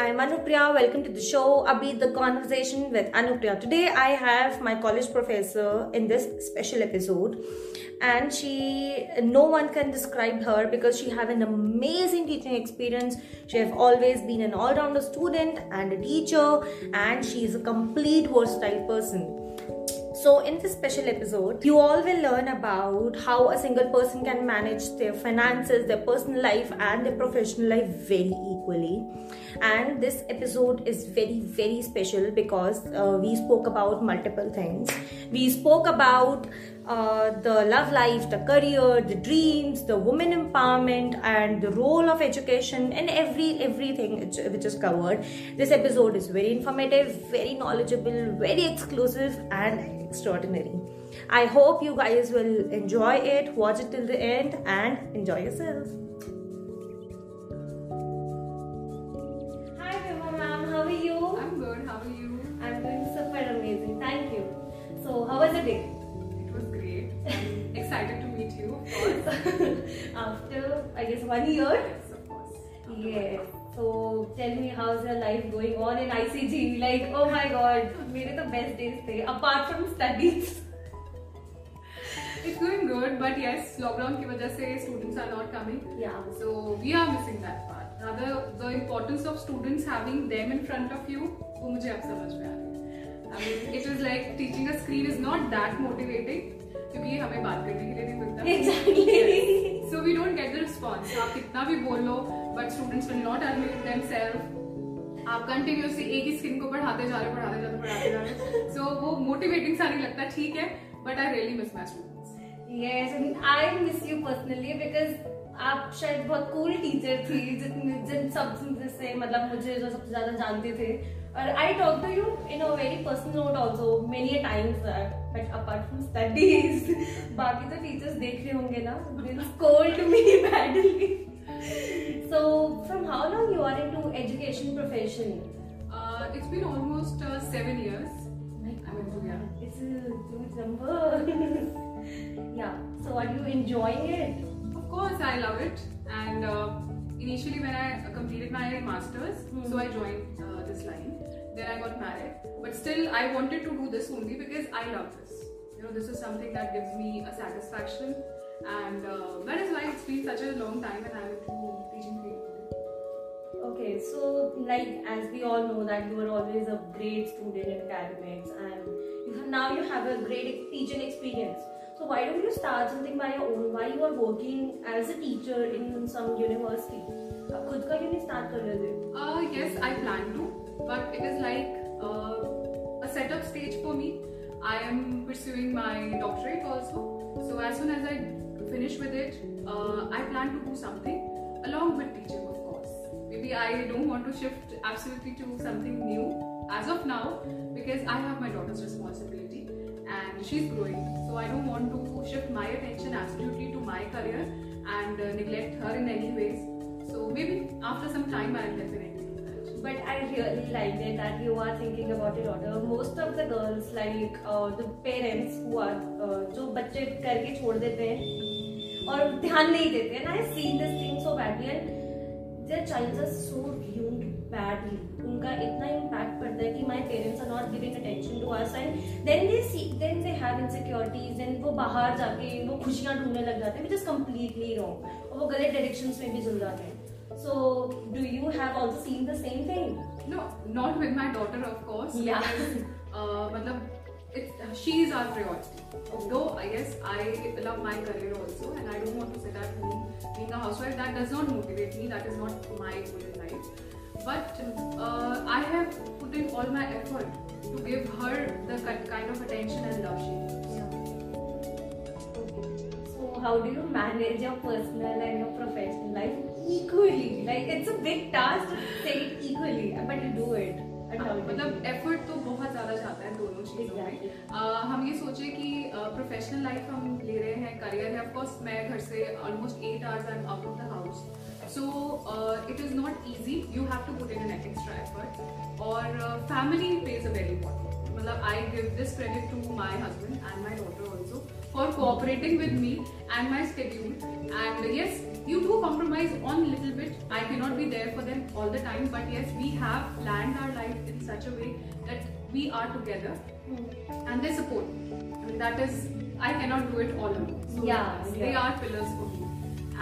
I'm Anupriya. Welcome to the show, Abhi the Conversation with Anupriya. Today I have my college professor in this special episode and she no one can describe her because she have an amazing teaching experience she have always been an all-rounder student and a teacher and she is a complete versatile person so, in this special episode, you all will learn about how a single person can manage their finances, their personal life, and their professional life very equally. And this episode is very, very special because uh, we spoke about multiple things. We spoke about uh, the love life, the career, the dreams, the women empowerment, and the role of education, and every everything which is covered. This episode is very informative, very knowledgeable, very exclusive, and extraordinary. I hope you guys will enjoy it, watch it till the end, and enjoy yourself. After, I guess, one year. Yes, of course. Yes. So tell me how's your life going on in ICG? Like, oh my god, मेरे the best days थे apart from studies. It's going good, but yes, lockdown की वजह से students are not coming. Yeah. So we are missing that part. Rather, the importance of students having them in front of you, वो मुझे अब समझ में आ रही है. I mean, it is like teaching a screen is not that motivating क्योंकि ये हमें बात करने के लिए नहीं मिलता. Exactly. So we don't get the response. आप कितना भी बोल लो, but students will not admit themselves. आप कंटिन्यूसली एक ही स्किन को पढ़ाते जा रहे पढ़ाते जाते पढ़ाते जा रहे सो so, वो मोटिवेटिंग सा नहीं लगता ठीक है but I really miss my students yes and i miss you personally because आप शायद बहुत कूल टीचर थी जितने जिन सबसे मतलब मुझे जो सबसे ज़्यादा जानते थे और I talk to you in a very personal note also many times but apart from studies बाकी तो टीचर्स देख रहे होंगे ना they scolded me badly so from how long you are into education profession uh, it's been almost uh, seven years My I'm into, yeah. it's a huge number yeah so are you enjoying it of course i love it and uh, initially when i completed my masters Hmm. so i joined uh, this line then i got married but still i wanted to do this only because i love this you know this is something that gives me a satisfaction and uh, that is why it's been such a long time and i'm into teaching field Okay, so like as we all know that you were always a great student in academics and you have, now you have a great teaching experience. So why don't you start something by your own? Why you are working as a teacher in some university? आप खुद का क्यों नहीं start कर रहे थे? Uh, yes, I plan to, but it is like uh, a setup stage for me. I am pursuing my doctorate also. So as soon as I finish with it, uh, I plan to do something along with teaching, of course. Maybe I don't want to shift absolutely to something new as of now because I have my daughter's responsibility and she's growing. So I don't want to shift my attention absolutely to my career and uh, neglect her in any ways. So maybe after some time I'll definitely. But I really liked it that you are thinking about your daughter. Most of the girls, like uh, the parents who are uh, जो बच्चे करके छोड़ देते हैं और ध्यान नहीं देते हैं. I see this thing so badly and their child are so ruined badly. उनका इतना impact पड़ता है कि my parents are not giving attention to us and then they see then they have insecurities and वो बाहर जाके वो खुशियाँ ढूँढने लग जाते हैं which is completely wrong और वो गलत directions में भी चल जाते हैं. So, do you have also seen the same thing? No, not with my daughter, of course. Yeah. Because, uh, matlab, it's, she is our priority. Though, I guess, I love my career also and I don't want to sit at home being a housewife. That does not motivate me. That is not my goal in life. But uh, I have put in all my effort to give her the kind of attention and love she needs. Okay. So, how do you manage your personal and your professional life equally? Like, it's a big task to say it equally, but you do it. मतलब effort तो बहुत ज़्यादा जाता है दोनों चीज़ों में। हम ये सोचे कि प्रोफेशनल लाइफ हम ले रहे हैं करियर है। ऑफकोर्स मैं घर से almost eight hours I am out of the house so it is not easy you have to put in an extra effort और family plays a very important मतलब I give this credit to my husband and my daughter also for cooperating with me and my schedule. And yes, you do compromise on a little bit. I cannot be there for them all the time, but yes, we have planned our life in such a way that we are together and they support. I mean, that is, I cannot do it all alone. So Yeah, yes, yeah. they are pillars for me.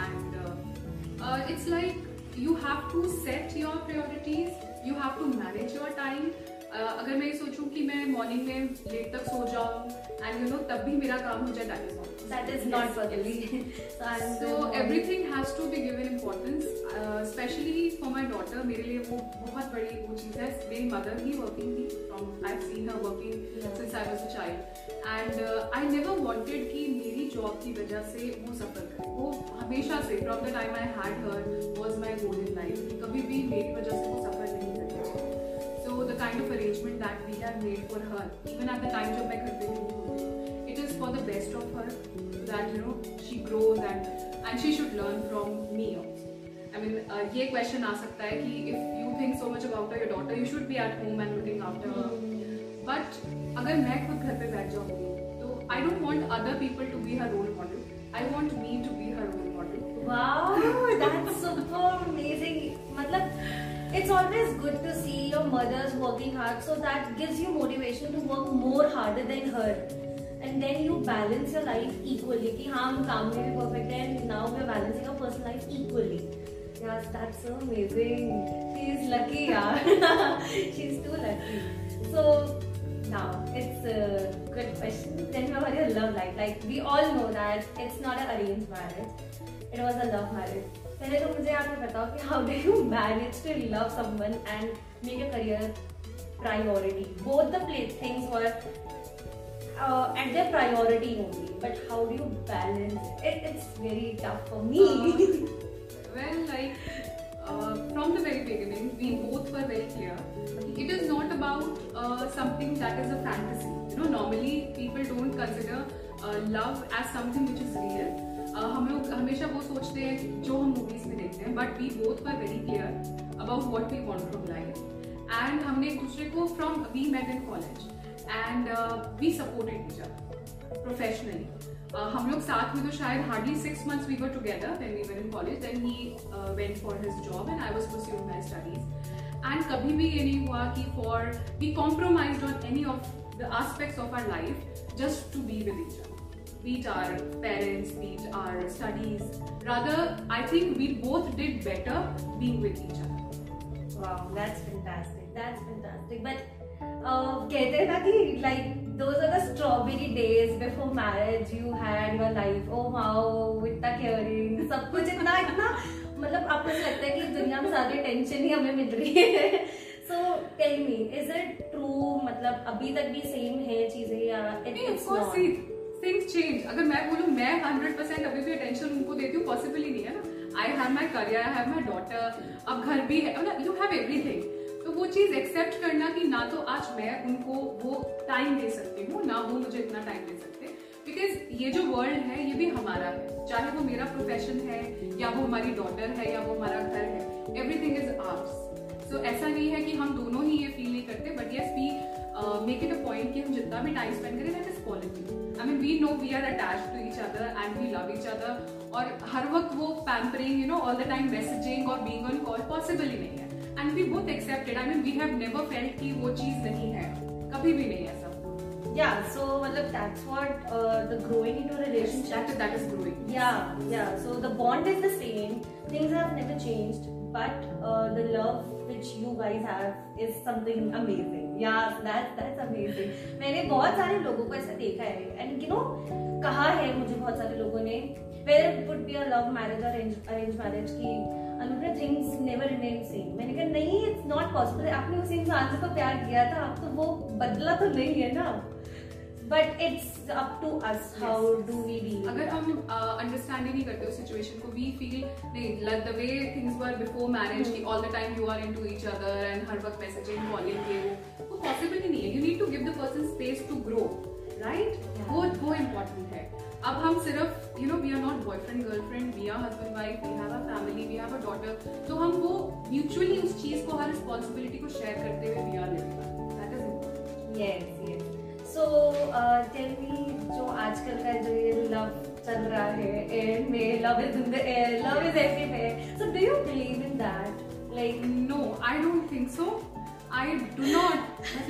And uh, uh, it's like you have to set your priorities, you have to manage your time. Uh, अगर मैं ये सोचूं कि मैं morning में late तक सो जाऊँ and you know तब भी मेरा काम हो जाए that is not That is not possible. so I'm has to be given importance specially for my daughter मेरे लिए वो बहुत बड़ी वो चीज़ है। मेरी मदर ही वर्किंग थी from I see her working and I never wanted कि मेरी जॉब की वजह से वो सफ़र करें। वो हमेशा से from the time I had her was my goal in life कभी भी मेरी वजह से वो सफ़र नहीं करते चाहिए so the kind of arrangement that we have made for her even at the time जब मैं करती हूँ it is for the best of her that you know she grows and should learn from me also I mean uh, ये question आ सकता है कि you think so much about your daughter you should be at home and looking after her but अगर मैं खुद घर पे बैठ जाऊँगी तो I don't want other people to be her role model I want me to be her role model Wow, that's super amazing. Matlab, it's always good to see your mothers working hard, so that gives you motivation to work more harder than her. And then you balance your life equally कि हाँ हम काम में भी perfect है and now we balancing our personal life equally lucky is too lucky so it's good question love life like we all know that it's not a arrange marriage it was a love marriage पहले तो मुझे आप बताओ कि how do you manage to love someone and make a career priority both the place things were at the priority होगी but how do you balance it it's very tough for me well like from the very beginning we both were very clear it is not about something that is a fantasy you know normally people don't consider love as something which is real हम लोग हमेशा वो सोचते हैं जो हम movies में देखते हैं but we both for very clear about what we want from life and हमने एक दूसरे को from we met in college and we supported each other professionally Uh, हम लोग साथ में तो शायद hardly six months we were together when we were in college then he went for his job and I was pursuing my studies and कभी भी ये नहीं हुआ कि for we compromised on any of the aspects of our life just to be with each other beat our parents beat our studies. Rather i think we both did better being with each other. Wow, that's fantastic. That's fantastic. But uh, कहते हैं ना कि like those are the strawberry days before marriage. You had your life. Oh wow, इतना caring, सब कुछ इतना इतना मतलब आपको ऐसा लगता है कि दुनिया में सारी टेंशन ही हमें मिल रही है so tell me is it true मतलब अभी तक भी सेम है चीज़ें या not? see things change अगर मैं बोलूँ मैं 100% अभी भी अटेंशन उनको देती हूँ पॉसिबल ही नहीं है ना I have my career I have my daughter अब घर भी है मतलब यू हैव एवरीथिंग तो वो चीज़ एक्सेप्ट करना कि ना तो आज मैं उनको वो टाइम दे सकती हूँ, ना वो मुझे इतना टाइम दे सकते। बिकॉज़ ये जो वर्ल्ड है, ये भी हमारा है। चाहे वो मेरा प्रोफेशन है, या वो हमारी डॉटर है, या वो हमारा घर है एवरीथिंग इज़ आर्ट्स सो ऐसा नहीं है कि हम दोनों ही ये फील नहीं करते but yes we make it a point कि हम जितना भी टाइम स्पेंड करें that is quality I mean we know we are attach to each other and we love each other और हर वक्त वो pampering you know all the time messaging और बींग ऑन कॉल पॉसिबल ही नहीं है। And we both accepted I mean we have never felt कि वो चीज़ नहीं है। कभी भी नहीं ऐसा। या सो मतलब that's what the growing in relationship that is growing yeah yeah so the bond is the same things have never changed but the love which you guys have is something amazing yeah that that's amazing मैंने बहुत सारे लोगों को ऐसा देखा है। And you know कहा है मुझे बहुत सारे लोगों ने whether would be a love marriage और अरेंज मैरिज की Anupriya things never remain same. मैंने कहा नहीं it's not possible. आपने उस इंसान से तो प्यार किया था अब तो वो बदला तो नहीं है ना but it's up to us how Yes. do we deal with अगर हम अंडरस्टैंड ही नहीं करते उस सिचुएशन को वी फील नहीं like the way things were before marriage कि all the time you are into each other and हर वक्त messaging calling ये वो वो पॉसिबल ही नहीं है you need to give the person space to grow right. वो वो इम्पोर्टेंट है अब हम सिर्फ़ you know we are not boyfriend girlfriend we are husband wife we have a family we have a daughter तो हम वो म्यूचुअली उस चीज़ को हर रिस्पॉन्सिबिलिटी को शेयर करते हुए we are living that is important yes. So, uh, tell me, जो आजकल का जो ये love चल रहा है एयर में love is in the air love is everywhere so do you believe in that like no I don't think so I do not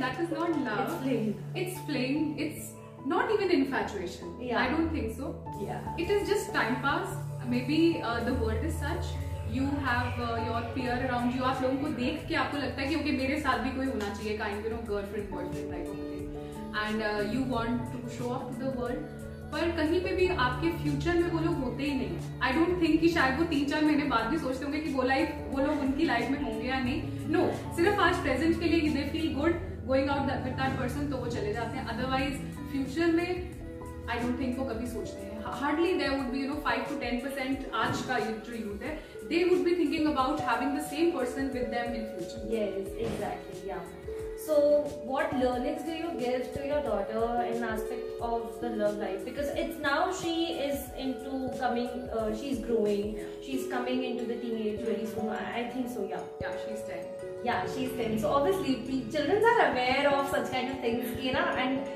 नहीं है that is not love it's playing it's not even infatuation. Yeah. i don't think so. Yeah. It is just time pass maybe uh, the world is such. You have uh, your peer around you. आप लोगों को देख के आपको लगता है कि okay मेरे साथ भी कोई होना चाहिए kind you know girlfriend boyfriend type of thing and you want to show off to the world पर कहीं पे भी आपके फ्यूचर में वो लोग होते ही नहीं आई डोंट थिंक कि शायद वो तीन चार महीने बाद भी सोचते होंगे कि वो लाइफ वो लोग उनकी लाइफ में होंगे या नहीं। नो no, सिर्फ़ आज प्रेजेंट के लिए they feel good going out with that person तो वो चले जाते हैं। अदरवाइज़ फ्यूचर में आई डोंट थिंक वो कभी सोचते हैं। Hardly there would be you know five to ten percent आज का जो यूथ है they would be thinking about having the same person with them in future yes exactly yeah. So, what learnings do you give to your daughter in aspect of the love life? Because it's now she is into coming, uh, she's growing, she's coming into the teenage very soon. I, think so, yeah. Yeah, she's 10. Yeah, she's 10. So, obviously, children are aware of such kind of things, you know, and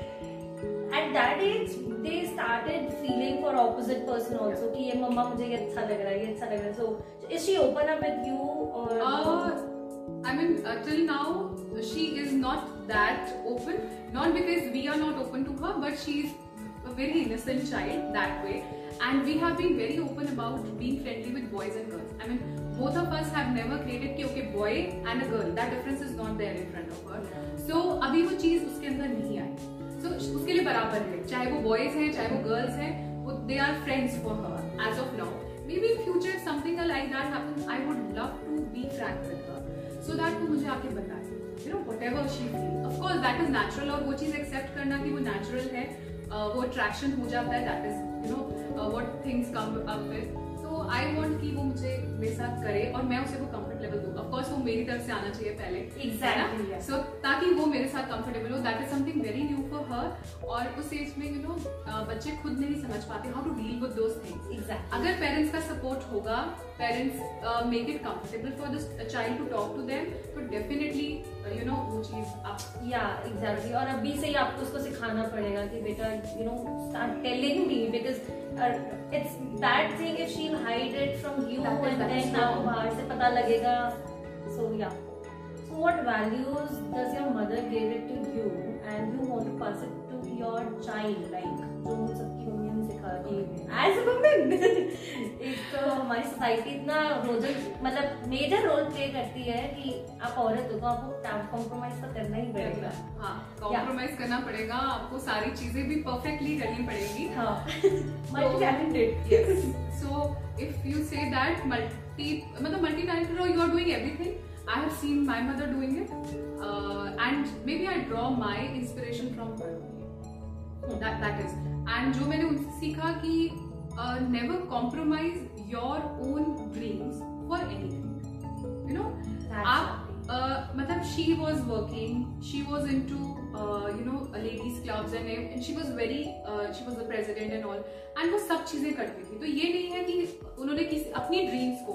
at that age, they started feeling for opposite person also. Yeah. Ki, ye, mujhe ye acha lag raha ye acha lag raha. So, is she open up with you? Or... Uh, I mean, uh, till now, she is not that open. Not because we are not open to her, but she's a very innocent child that way. And we have been very open about being friendly with boys and girls. I mean, both of us have never created कि okay, boy and a girl. That difference is not there in front of her. So अभी वो चीज़ उसके अंदर नहीं आई. So उसके लिए बराबर है. चाहे वो boys हैं, चाहे वो girls हैं, वो they are friends for her as of now. Maybe in future if something like that happens, I would love to be frank with her. So that वो मुझे आके बताए. कोर्स दैट इज़ नेचुरल और वो चीज़ accept करना कि वो natural है वो अट्रैक्शन हो जाता है that is you know what things come up with तो आई वॉन्ट कि वो मुझे मेरे साथ करे और मैं उसे वो कंफर्ट कंफर्टेबल हो। ऑफकोर्स वो मेरी तरफ़ से आना चाहिए पहले सो ताकि वो मेरे साथ कंफर्टेबल हो। That is something very new for her और उस एज में यू नो बच्चे खुद नहीं समझ पाते how to deal with though अगर पेरेंट्स का सपोर्ट होगा parents make it comfortable for the child to talk to them तो डेफिनेटली यू नो वो चीज़ आप या एग्जैक्टली और अभी से ही आपको उसको सिखाना पड़ेगा कि बेटा you know start telling me because uh, it's bad thing if she'll hide it from you That and then आपको बाहर से पता लगेगा so yeah so what values does your mother give it to you and you want to pass it to your child like जो age अ एक तो हमारी सोसाइटी इतना रोजल मतलब मेजर रोल प्ले करती है कि आप औरत हो तो आपको कॉम्प्रोमाइज तो करना ही पड़ेगा हाँ कॉम्प्रोमाइज करना पड़ेगा आपको सारी चीज़ें भी परफेक्टली करनी पड़ेगी हाँ multi talented so if you say that multi मतलब multi talented or you are doing everything I have seen my mother doing it uh, and maybe I draw my inspiration from her that that is and जो मैंने उनसे सीखा कि never compromise your own dreams for any you know आप uh, मतलब she was working she was in two you know ladies clubs and and she was very she was the president and all and वो सब चीज़ें करती थी। तो ये नहीं है कि उन्होंने किसी अपनी ड्रीम्स को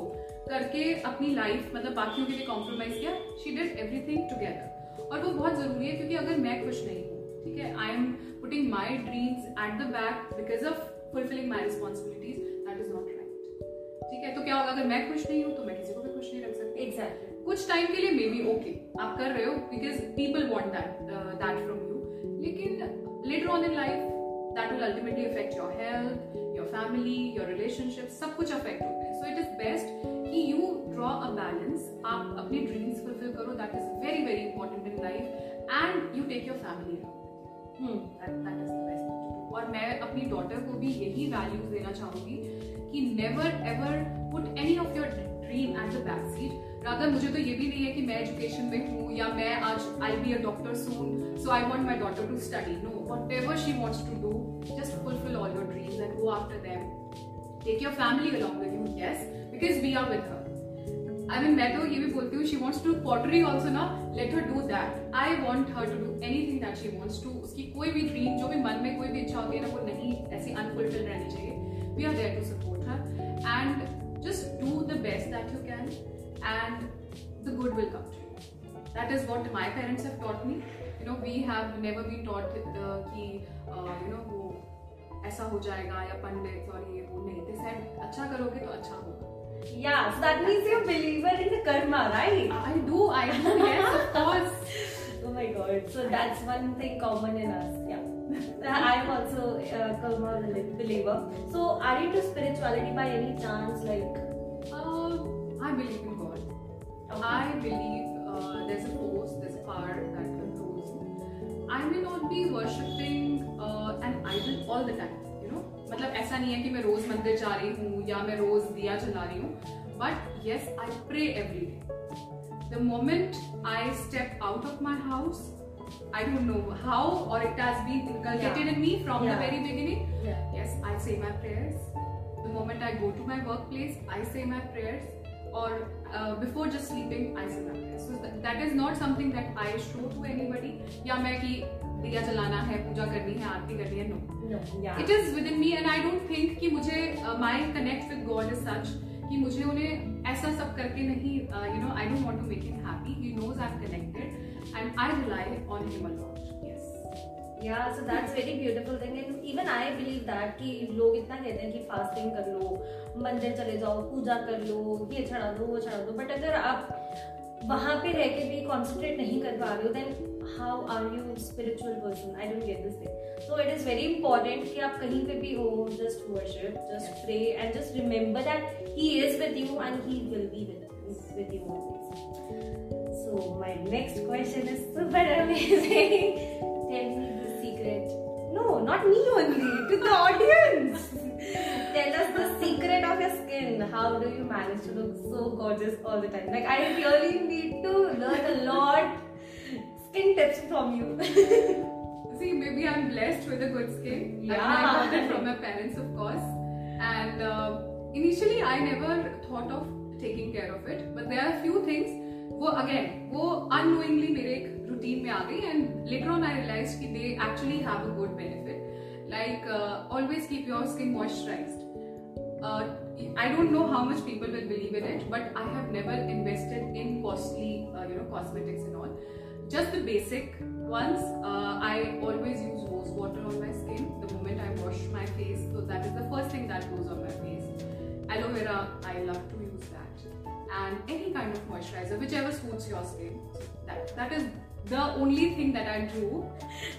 करके अपनी लाइफ मतलब बाकी के लिए कॉम्प्रोमाइज किया शी डिड एवरीथिंग टुगेदर और वो बहुत ज़रूरी है क्योंकि अगर मैं खुश नहीं हूँ ठीक है? I am putting my dreams at the back because of fulfilling my responsibilities that is not right ठीक है? तो क्या होगा अगर मैं खुश नहीं हूँ तो मैं किसी को भी खुश नहीं रख सकती। एग्जैक्टली कुछ टाइम के लिए मे बी ओके आप कर रहे हो because people want that that from you लेकिन later on in life that will ultimately affect your health your family your relationship सब कुछ अफेक्ट होते हैं। सो इट इज़ बेस्ट कि यू ड्रॉ अ बैलेंस आप अपनी ड्रीम्स फुलफिल करो that is very very important in life and you take your family best और मैं अपनी डॉटर को भी यही वैल्यूज़ देना चाहूँगी कि never ever put any of your dream at the back seat rather मुझे तो ये भी नहीं है कि मैं एजुकेशन में हूँ या मैं आज I be a doctor soon so I want my daughter to study no whatever she wants to do just fulfil all your dreams and go after them take your family along with you yes because we are with her I mean मैं तो ये भी बोलती हूँ she wants to pottery also ना? Let her do that I want her to do anything that she wants to उसकी कोई भी ड्रीम जो भी मन में कोई भी इच्छा होती है ना, वो नहीं, ऐसी अनफुलफिल्ड रहनी चाहिए। We are there to support her and just do the best that you can and the good will come to that is what my parents have taught me you know we have never been taught कि you know वो ऐसा हो जाएगा, या पंडित और ये वो नहीं। दे सेड अच्छा करोगे तो अच्छा होगा. Yeah, so that means you're a believer in the karma, right? I do, I do, yes, of course. Oh my god. So that's one thing common in us. Yeah. I'm also a karma believer. So are you into spirituality by any chance? Like, Uh, I believe in God. Okay. I believe uh, there's a force, there's a power that controls. I may not be worshipping uh, an idol all the time. मतलब ऐसा नहीं है कि मैं रोज मंदिर जा रही हूँ या मैं रोज दिया जला रही हूँ but yes I pray every day the moment I step out of my house I don't know how or it has been inculcated Yeah. in me from Yeah. the very beginning. yeah. Yes, I say my prayers. The moment I go to my workplace, I say my prayers. Or uh, before just sleeping, I say my prayers. So that, that is not something that I show to anybody. Yeah मैं कि दिया जलाना है पूजा करनी है आरती करनी है no it is within me and I don't think कि मुझे my connect with God is such कि मुझे उन्हें ऐसा सब करके नहीं you know I don't want to make him happy he knows I am connected and I rely on him a lot yes Yeah, so that's very beautiful thing. And even I believe that कि लोग इतना कहते हैं कि fasting कर लो मंदिर चले जाओ पूजा कर लो ये चढ़ा दो वो चढ़ा दो. बट अगर आप वहाँ पे रह के भी कॉन्सेंट्रेट नहीं कर पा रहे हो then how are you spiritual person I don't get this thing so it is very important कि आप कहीं पे भी हो just worship just pray and just remember that he is with you and he will be with with you always So my next question is super amazing. Tell me the secret. No, not me only. To the audience. Tell us the secret of your skin. How do you manage to look so gorgeous all the time? Like I really need to learn a lot skin tips from you. See, maybe I'm blessed with a good skin. I, Yeah. mean, I got it from my parents, of course. And uh, initially, I never thought of taking care of it. But there are a few things. वो again वो unknowingly मेरे एक routine में आ गई and later on I realise कि they actually have a good benefit like uh, always keep your skin moisturized. Uh, i don't know how much people will believe in it but i have never invested in costly uh, you know cosmetics and all. Just the basic ones. Uh, I always use rose water on my skin the moment i wash my face. So that is the first thing that goes on my face. Aloe vera i love to use that. And any kind of moisturizer whichever suits your skin. That that is the only thing that I do.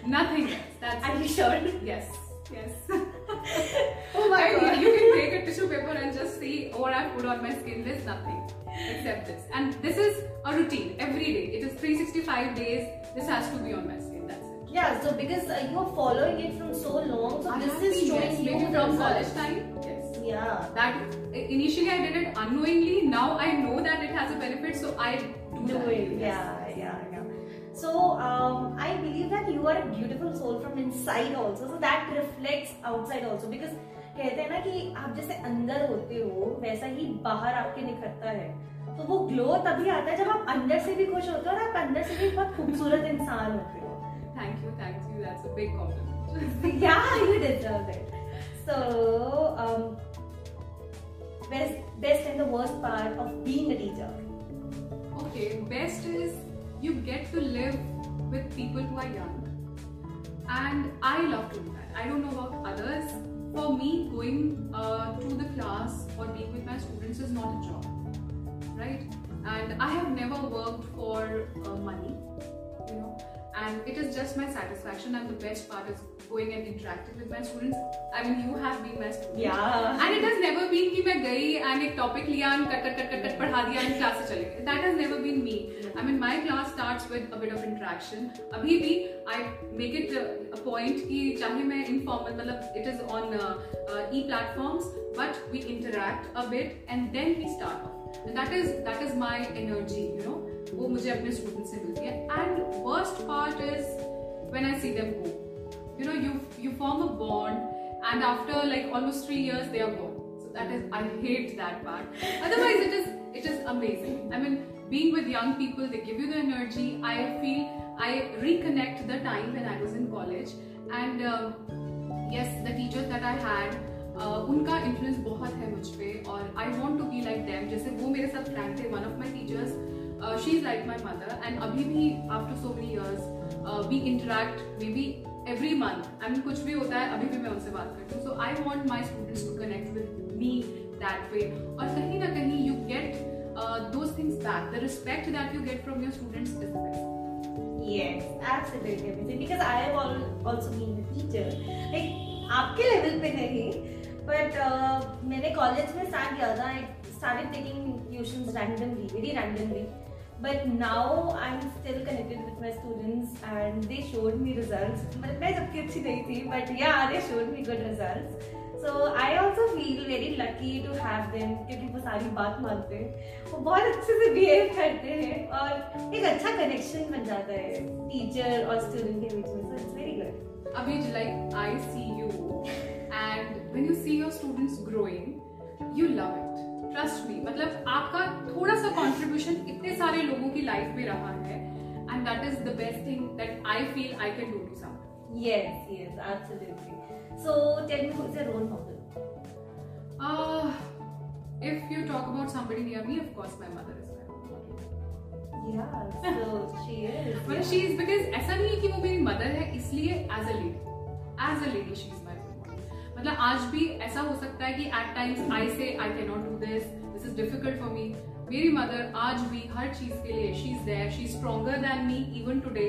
Nothing else. That's Are it. you sure? Yes. Yes. Oh my mean, god. you can take a tissue paper and just see what I put on my skin. There's nothing except this. And this is a routine every day. It is 365 days. This has to be on my skin. That's it. Yeah, so because uh, you're following it from so long, so I this is showing you from college time. Yes. Yeah. That initially I did it unknowingly. Now I know that it has a benefit, so I do, do that. it. Yes. Yeah. so um, i believe that you are a beautiful soul from inside also. So that reflects outside also. Because कहते हैं ना कि आप जैसे अंदर होते हो वैसा ही बाहर आपके निखरता है। तो वो ग्लो तभी आता है जब आप अंदर से भी खुश होते हो और आप अंदर से भी बहुत खूबसूरत इंसान होते हो। Thank you thank you that's a big compliment yeah you deserve it so best best and the worst part of being a teacher okay best is you get to live with people who are young. And I love to do that. I don't know about others. For me, going uh, to the class or being with my students is not a job, right? And I have never worked for uh, money, you know. And it is just my satisfaction. And the best part is going and interacting with my students. I mean, you have been my student. Yeah. And it has never been कि मैं गई and एक topic लिया and cut cut cut cut cut पढ़ा दिया and class से चले गए. That has never been me. I mean, my class starts with a bit of interaction. अभी भी I make it a, a point कि चाहे मैं informal मतलब it is on uh, uh, e platforms, but we interact a bit and then we start off. And that is that is my energy, you know. वो मुझे अपने students से मिलती है. And worst part is when I see them go. You know, you you form a bond, and after like almost three years, they are gone. So that is I hate that part. Otherwise, it is it is amazing. I mean, being with young people, they give you the energy. I feel I reconnect the time when I was in college, and um, yes, the teachers that I had. Uh, उनका influence बहुत है मुझ पे और I want to be like them जैसे वो मेरे साथ फ्रैंक थे one of my teachers she is like my mother and अभी भी after so many years we interact maybe every month I mean कुछ भी होता है, अभी भी मैं उनसे बात करती हूँ। So I want my students to connect with me that way और कहीं ना कहीं you get two things back the respect that you get from your students is आपके लेवल पे नहीं बट मैंने कॉलेज में साथ किया था एक सारे taking tuition randomly very randomly but now I'm still connected with my students and they showed me results. मतलब मैं जबकि अच्छी नहीं थी but yeah they showed me good results. So I also feel very lucky to have them क्योंकि वो सारी बात मानते हैं वो बहुत अच्छे से बिहेव करते हैं और एक अच्छा कनेक्शन बन जाता है टीचर और स्टूडेंट के बीच में सो इट्स वेरी गुड अभी like I see you and when you see your students growing you love it trust me मतलब आपका थोड़ा सा कॉन्ट्रीब्यूशन इतने सारे लोगों की लाइफ में रहा है and that is the best thing that I feel I can do to some yes yes absolutely so tell me who is your role model if you talk about somebody near me of course my mother is my role model yeah so she is. Well yeah. she is because ऐसा नहीं है कि वो मेरी mother है इसलिए as a lady as a lady she is my मतलब आज भी ऐसा हो सकता है कि at times I say I can not do this this is difficult for me मेरी मदर आज भी हर चीज़ के लिए she is there she is stronger than me even today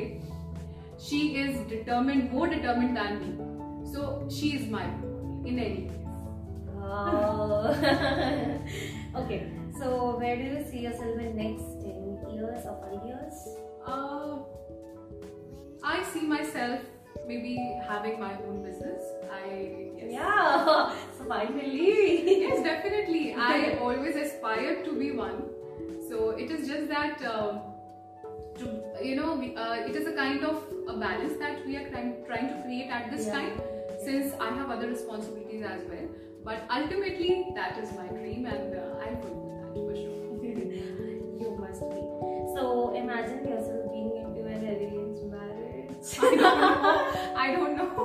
she is determined more determined than me so she is my in any okay so where do you see yourself in next 10 years or 5 years? Uh, i see myself maybe having my own business. I yes. yeah. So finally, yes, definitely. I always aspired to be one. So it is just that. Um, to, you know, we, uh, it is a kind of a balance that we are trying, trying to create at this yeah. time since I have other responsibilities as well. But ultimately, that is my dream, and uh, I will do that for sure. you must be. So imagine yourself being into an arranged marriage. I don't know. I don't know.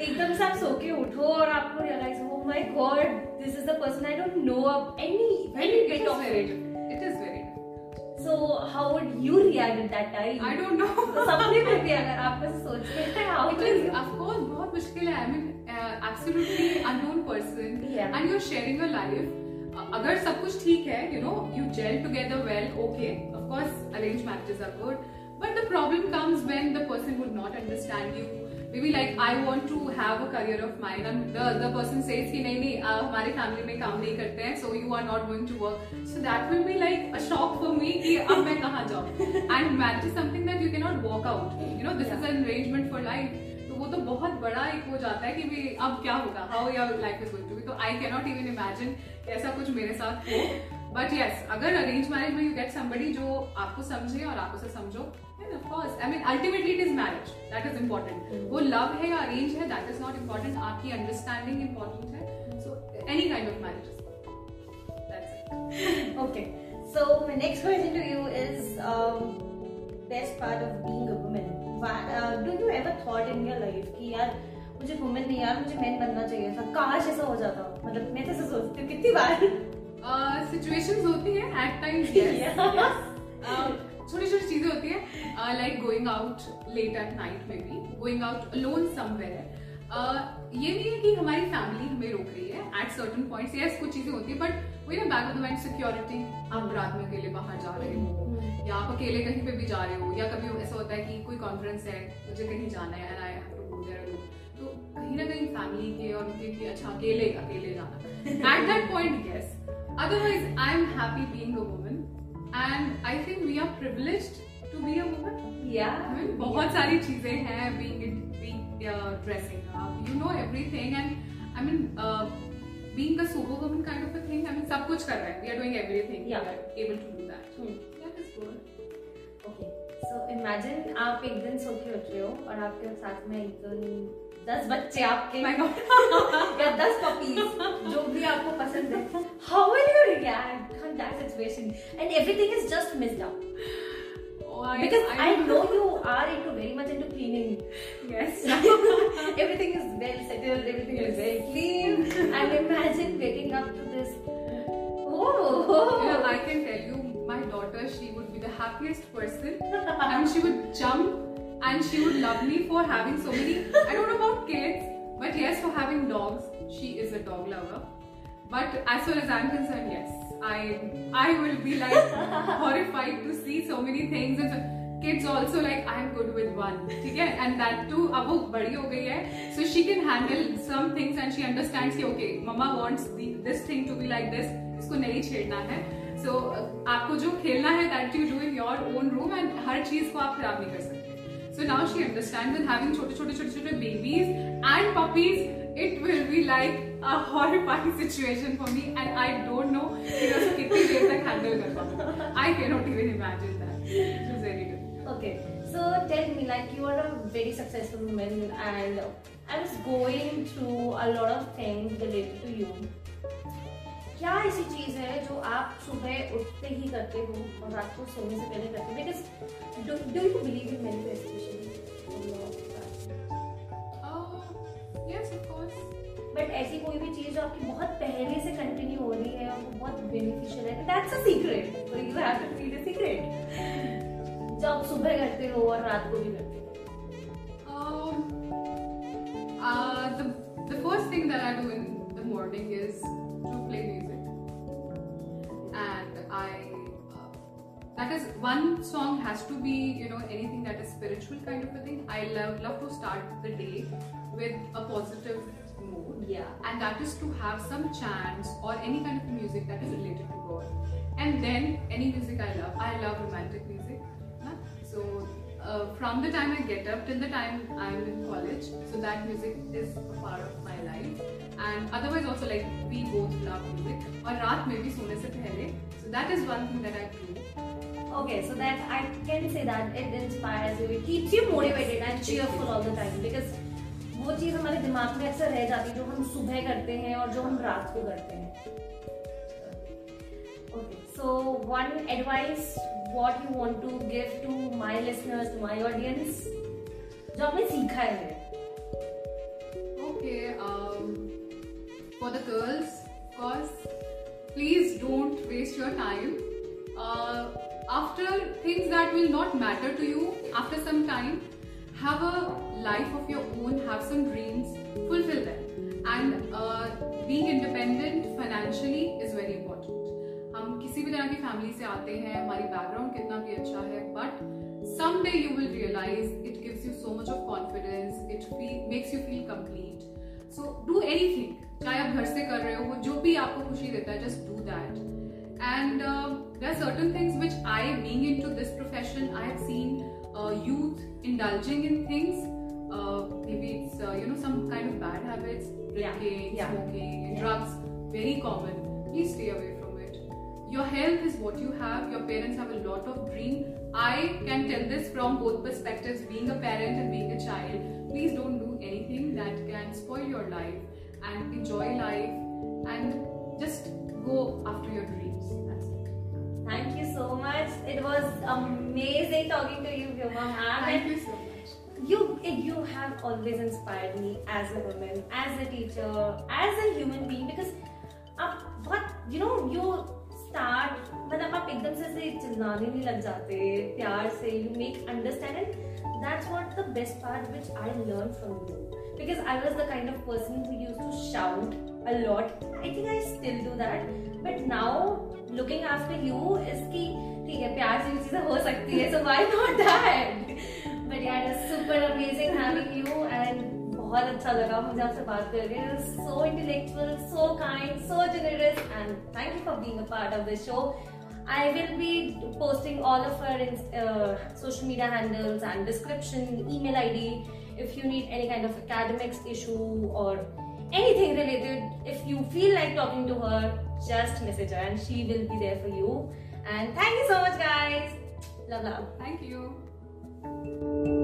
एकदम से आप सोके उठो और आपको realise हो my God this is the person I don't know अब any very bit of it it is very so how would you react at that time I don't know सबने कर दिया अगर आप बस सोचते हैं how it is of course बहुत मुश्किल है. I mean absolutely unknown person and you are sharing your life अगर सब कुछ ठीक है you know you gel together well okay of course arrange marriages are good but the problem comes when the person would not understand you Maybe like I want to have a career of mine, and the other person says कि नहीं नहीं aap हमारे family में काम नहीं करते हैं, so you are not going to work. So that will be like a shock for me कि अब मैं कहाँ जाऊँ? And marriage is something that you cannot walk out. You know, this yeah. is an arrangement for life. तो वो तो बहुत बड़ा एक हो जाता है कि भी अब क्या होगा? How your life is going to be तो आई कैनॉट इवन इमेजिन ऐसा कुछ मेरे साथ हो। बट यस अगर अरेंज मैरिज में यू गेट समबडी जो आपको समझे और आप उसे समझो of course I mean ultimately it is marriage that is important वो लव है या अरेंज है दैट इज़ नॉट इंपॉर्टेंट आपकी अंडरस्टैंडिंग इंपॉर्टेंट है। So any kind of marriage Okay, so my next question to you is um, best part of being a Why, uh, do you ever thought in कि यार मुझे women नहीं यार मुझे man बनना चाहिए था। काश ऐसा हो जाता। मतलब मैं तो ऐसे सोचती हूँ कितनी बार? सिचुएशंस होती है एट टाइम्स Yeah. छोटी छोटी चीज़ें होती है। Like going out late at night में भी गोइंग आउट अलोन समवेयर ये नहीं है कि हमारी फैमिली हमें रोक रही है एट सर्टन पॉइंट्स यस कुछ चीज़ें होती है बट वही ना back of the mind security आप रात में अकेले बाहर जा रहे हो। या आप अकेले कहीं पे भी जा रहे हो या कभी ऐसा होता है कि कोई कॉन्फ्रेंस है मुझे कहीं जाना है and I have to go there alone तो कहीं ना कहीं फैमिली के और उनके कि अच्छा अकेले अकेले जाना। At that point yes otherwise I am happy being a woman and I think we are privileged to be a woman. I बहुत सारी चीज़ें हैं being uh, dressing up. You know everything and I mean uh, being a superwoman kind of a thing I mean सब कुछ कर रहे हैं. We are doing everything. Yeah. we are able to do that. Hmm. Good Okay. So imagine आप एक दिन सो के उठ रहे हो और आपके साथ में एक दिन दस बच्चे आपके या दस पपीज जो भी आपको पसंद है how will you react situation and everything is just messed up oh, I, because I, I, know you are into very much into cleaning yes everything is well settled everything yes. is very clean and imagine waking up to this oh know, I can tell you my daughter she would be the happiest person, and she would jump and she would love me for having so many. I don't know about kids, but yes, for having dogs, she is a dog lover. But as far as I'm concerned, yes, I I will be like horrified to see so many things and. So, kids also like I'm good with one ठीक है and that too अब वो बड़ी हो गई है so she can handle some things and she understands कि okay mama wants the, this thing to be like this इसको नहीं छेड़ना है सो आपको जो खेलना है that you do in your own room and हर चीज़ को आप खराब नहीं कर सकते। So now she understand with having छोटे छोटे छोटे छोटे babies and puppies it will be like a horrifying situation for me and I don't know कि मैं कितनी देर तक हैंडल कर पाऊँगा I can not even imagine that it is very good okay so tell me like you are a very successful woman and I was going through a lot of things related to you क्या ऐसी चीज़ है जो आप सुबह उठते ही करते हो और रात को सोने से पहले करते हो? Because do you believe in manifestation but ऐसी कोई भी चीज़ जो आपकी बहुत पहले से कंटिन्यू हो रही है और बहुत बेनिफिशियल है that's a secret you have to keep a secret जो आप सुबह करते हो और रात को भी करते हो। The, the first thing that I do in the morning is to play music. And I uh, that is one song has to be you know anything that is spiritual kind of a thing. I love love to start the day with a positive mood. Yeah. And that is to have some chants or any kind of music that is related to God. And then any music I love I love romantic music. So uh, from the time I get up till the time I'm in college, so that music is a part of my life. And otherwise also like we both love music. और रात में भी सोने से पहले. So that is one thing that I do. Okay, so that I can say that it inspires you, it keeps you motivated yes, and cheerful all the time because वो चीज़ हमारे दिमाग में अक्सर रह जाती है जो हम सुबह करते हैं और जो हम रात को करते हैं. Okay, so one advice what you want to give to my listeners, to my audience? जो आपने सीखा है Okay, um, for the girls, of course, please don't waste your time. Uh, after things that will not matter to you, after some time, have a life of your own, have some dreams, fulfill them. And uh, being independent financially is very important. हम किसी भी तरह की family से आते हैं हमारी background कितना भी अच्छा है but some day you will realize it gives you so much of confidence it makes you feel complete so do anything चाहे आप घर से कर रहे हो जो भी आपको खुशी देता है just do that and there are certain things which I being into this profession I have seen youth indulging in things drugs very common please stay away from it your health is what you have your parents have a lot of dream I can tell this from both perspective being a parent and being a child please don't do anything that can spoil your life and enjoy life and just go after your dreams. That's it. Thank you so much. It was amazing talking to you, Vyoma. Thank you so much. You, you have always inspired me as a woman, as a teacher, as a human being because uh, what you know you start मतलब आप एकदम से से चिल्लाने नहीं लग जाते प्यार से you make understand and that's what the best part which I learn from you because I was the kind of person who used to shout a lot. I think I still do that. But now looking after you is कि ठीक है प्यार से चीज़ें हो सकती है so why not that? But yeah, it's super amazing having you and बहुत अच्छा लगा मुझे आपसे बात करके so intellectual so kind so generous and thank you for being a part of this show I will be posting all of her uh, social media handles and description, email ID if you need any kind of academics issue or anything related. If you feel like talking to her, just message her and she will be there for you. And thank you so much, guys. Love, love. Thank you.